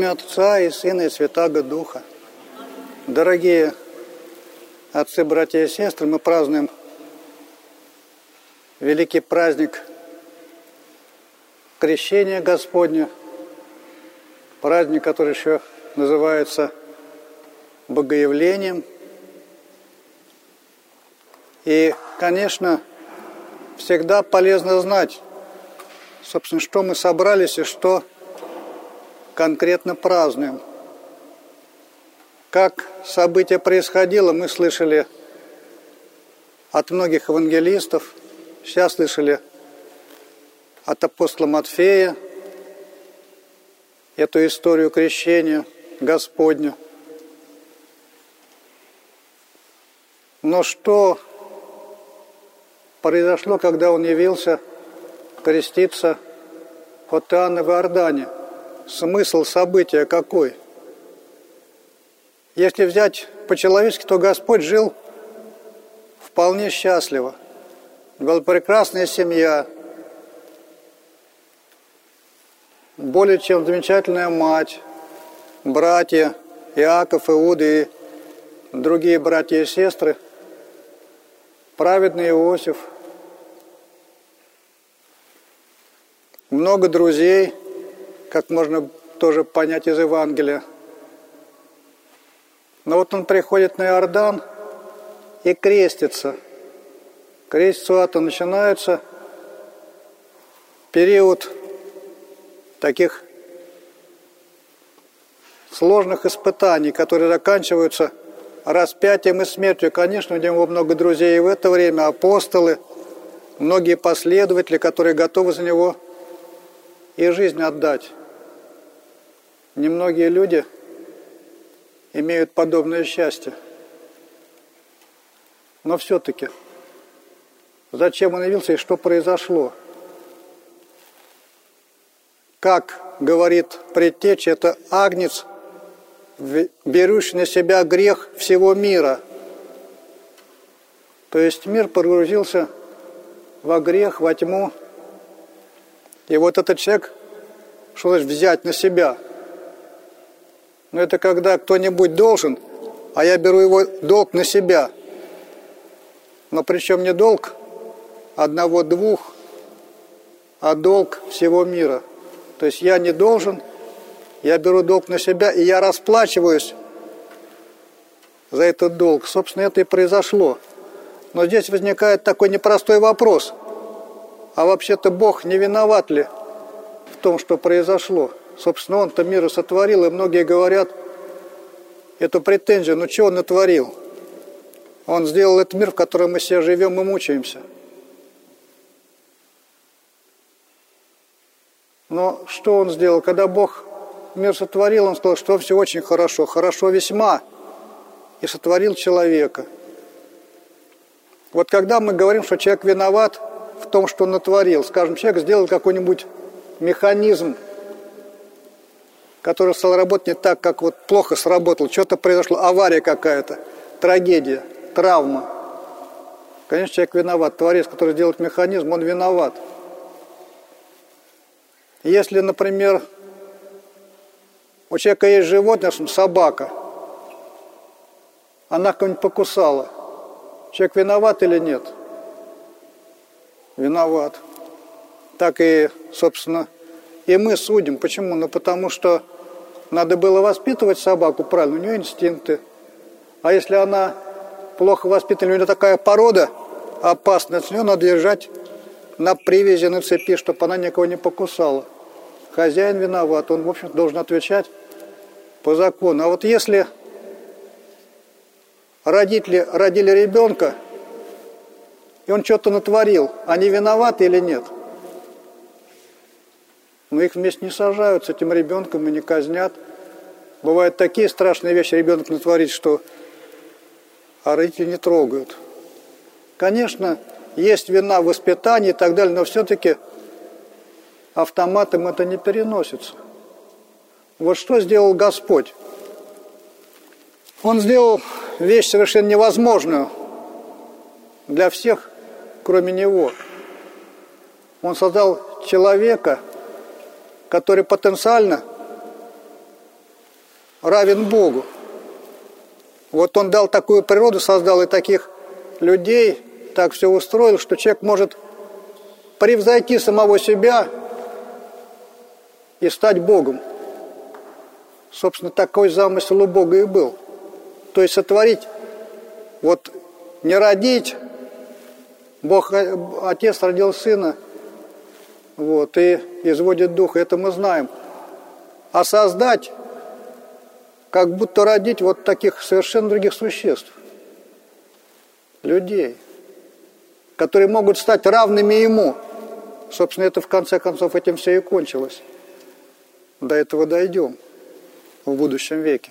имя Отца и Сына и Святаго Духа. Дорогие отцы, братья и сестры, мы празднуем великий праздник Крещения Господня, праздник, который еще называется Богоявлением. И, конечно, всегда полезно знать, собственно, что мы собрались и что конкретно празднуем. Как событие происходило, мы слышали от многих евангелистов, сейчас слышали от апостола Матфея эту историю крещения Господня. Но что произошло, когда он явился креститься от Иоанна в Иордане? Смысл события какой? Если взять по-человечески, то Господь жил вполне счастливо. Была прекрасная семья, более чем замечательная мать, братья, Иаков, Иуда и другие братья и сестры, праведный Иосиф, много друзей, как можно тоже понять из Евангелия. Но вот он приходит на Иордан и крестится. Крестится то начинается период таких сложных испытаний, которые заканчиваются распятием и смертью. Конечно, у него много друзей и в это время, апостолы, многие последователи, которые готовы за него и жизнь отдать. Немногие люди имеют подобное счастье. Но все-таки, зачем он явился и что произошло? Как говорит предтеча, это агнец, берущий на себя грех всего мира. То есть мир погрузился во грех, во тьму. И вот этот человек, что значит взять на себя? Но это когда кто-нибудь должен, а я беру его долг на себя. Но причем не долг одного-двух, а долг всего мира. То есть я не должен, я беру долг на себя, и я расплачиваюсь за этот долг. Собственно, это и произошло. Но здесь возникает такой непростой вопрос. А вообще-то Бог не виноват ли в том, что произошло? Собственно, Он-то мир сотворил, и многие говорят эту претензию, ну что Он натворил? Он сделал этот мир, в котором мы все живем и мучаемся. Но что Он сделал? Когда Бог мир сотворил, Он сказал, что все очень хорошо, хорошо весьма, и сотворил человека. Вот когда мы говорим, что человек виноват в том, что он натворил, скажем, человек сделал какой-нибудь механизм, который стал работать не так, как вот плохо сработал, что-то произошло, авария какая-то, трагедия, травма. Конечно, человек виноват. Творец, который делает механизм, он виноват. Если, например, у человека есть животное, собака, она кого-нибудь покусала, человек виноват или нет? Виноват. Так и, собственно, и мы судим. Почему? Ну, потому что надо было воспитывать собаку правильно, у нее инстинкты. А если она плохо воспитана, у нее такая порода опасная, с нее надо держать на привязи, на цепи, чтобы она никого не покусала. Хозяин виноват, он, в общем должен отвечать по закону. А вот если родители родили ребенка, и он что-то натворил, они виноваты или нет – но их вместе не сажают с этим ребенком и не казнят. Бывают такие страшные вещи ребенок натворит, что а родители не трогают. Конечно, есть вина в воспитании и так далее, но все-таки автоматом это не переносится. Вот что сделал Господь? Он сделал вещь совершенно невозможную для всех, кроме Него. Он создал человека – который потенциально равен Богу. Вот он дал такую природу, создал и таких людей, так все устроил, что человек может превзойти самого себя и стать Богом. Собственно, такой замысел у Бога и был. То есть сотворить, вот не родить, Бог, Отец родил Сына, вот, и изводит Духа, это мы знаем. А создать, как будто родить вот таких совершенно других существ, людей, которые могут стать равными Ему. Собственно, это в конце концов этим все и кончилось. До этого дойдем в будущем веке.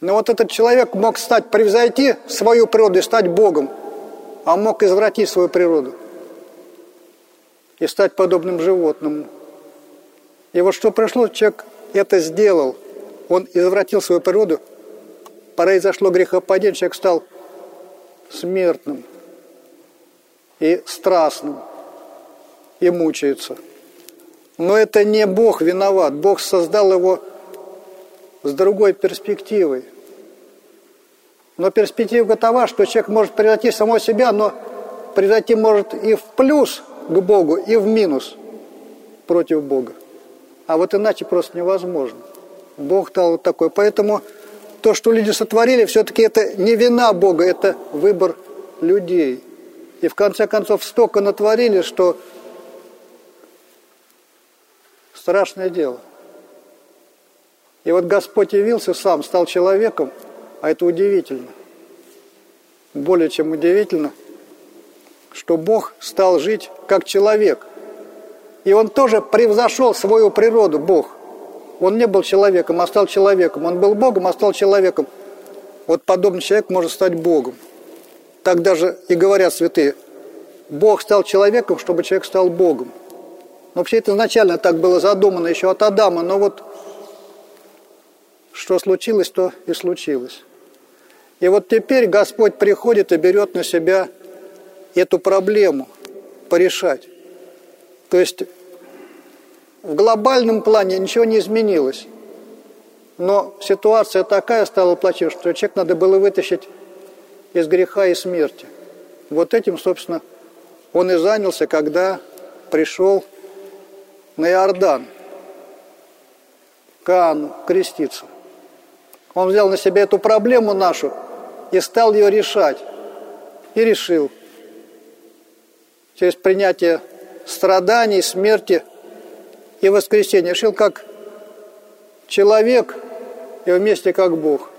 Но вот этот человек мог стать, превзойти свою природу и стать Богом, а мог извратить свою природу и стать подобным животному. И вот что пришло, человек это сделал. Он извратил свою природу, произошло грехопадение, человек стал смертным и страстным, и мучается. Но это не Бог виноват. Бог создал его с другой перспективой. Но перспектива такова, что человек может превзойти самого себя, но превзойти может и в плюс к Богу, и в минус против Бога. А вот иначе просто невозможно. Бог дал вот такой. Поэтому то, что люди сотворили, все-таки это не вина Бога, это выбор людей. И в конце концов столько натворили, что страшное дело. И вот Господь явился сам, стал человеком, а это удивительно. Более чем удивительно, что Бог стал жить как человек. И Он тоже превзошел свою природу, Бог. Он не был человеком, а стал человеком. Он был Богом, а стал человеком. Вот подобный человек может стать Богом. Так даже и говорят святые. Бог стал человеком, чтобы человек стал Богом. Но вообще это изначально так было задумано еще от Адама, но вот что случилось, то и случилось. И вот теперь Господь приходит и берет на себя эту проблему порешать. То есть в глобальном плане ничего не изменилось. Но ситуация такая стала плачевной, что человек надо было вытащить из греха и смерти. Вот этим, собственно, он и занялся, когда пришел на Иордан, к Иоанну, креститься. Он взял на себя эту проблему нашу и стал ее решать. И решил. Через принятие страданий, смерти и воскресения. Решил как человек и вместе как Бог.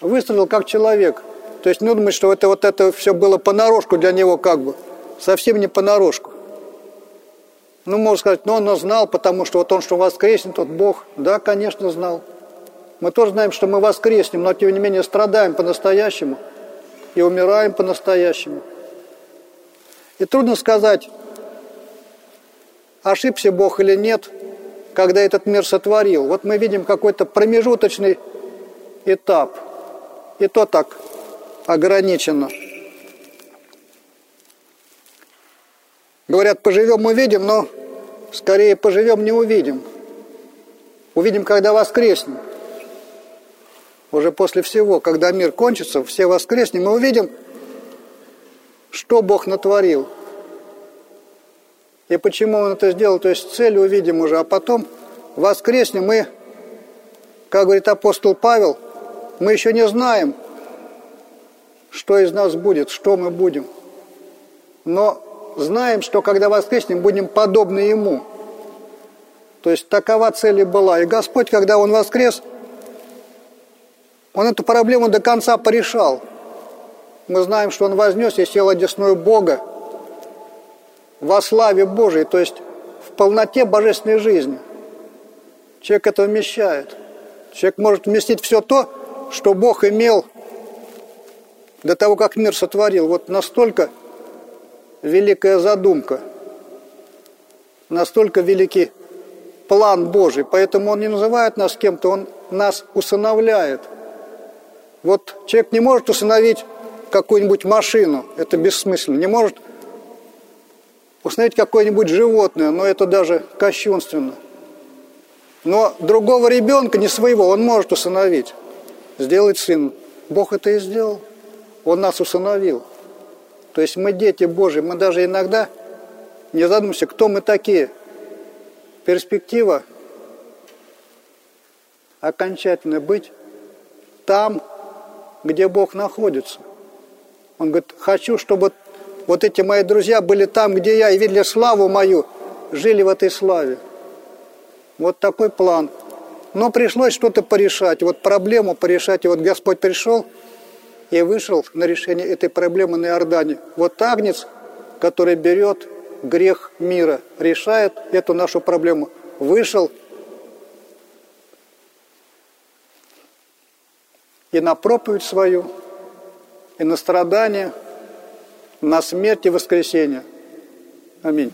Выстрелил как человек. То есть не думать, что это вот это все было понарошку для него как бы. Совсем не понарошку. Ну, можно сказать, но он знал, потому что вот он, что воскреснет, тот Бог. Да, конечно, знал. Мы тоже знаем, что мы воскреснем, но тем не менее страдаем по-настоящему и умираем по-настоящему. И трудно сказать, ошибся Бог или нет, когда этот мир сотворил. Вот мы видим какой-то промежуточный этап. И то так ограничено. Говорят, поживем, увидим, но скорее поживем, не увидим. Увидим, когда воскреснем. Уже после всего, когда мир кончится, все воскреснем, мы увидим, что Бог натворил. И почему Он это сделал, то есть цель увидим уже, а потом воскреснем мы, как говорит апостол Павел, мы еще не знаем, что из нас будет, что мы будем. Но знаем, что когда воскреснем, будем подобны Ему. То есть такова цель и была. И Господь, когда Он воскрес, Он эту проблему до конца порешал. Мы знаем, что Он вознес и сел одесную Бога во славе Божией, то есть в полноте божественной жизни. Человек это вмещает. Человек может вместить все то, что Бог имел до того, как мир сотворил. Вот настолько – великая задумка, настолько великий план Божий. Поэтому Он не называет нас кем-то, Он нас усыновляет. Вот человек не может усыновить какую-нибудь машину, это бессмысленно. Не может усыновить какое-нибудь животное, но это даже кощунственно. Но другого ребенка, не своего, он может усыновить. Сделать сын. Бог это и сделал. Он нас усыновил. То есть мы дети Божьи. Мы даже иногда не задумываемся, кто мы такие. Перспектива окончательно быть там, где Бог находится. Он говорит, хочу, чтобы вот эти мои друзья были там, где я, и видели славу мою, жили в этой славе. Вот такой план. Но пришлось что-то порешать, вот проблему порешать. И вот Господь пришел и вышел на решение этой проблемы на Иордане. Вот Агнец, который берет грех мира, решает эту нашу проблему. Вышел и на проповедь свою, и на страдания, на смерть и воскресение. Аминь.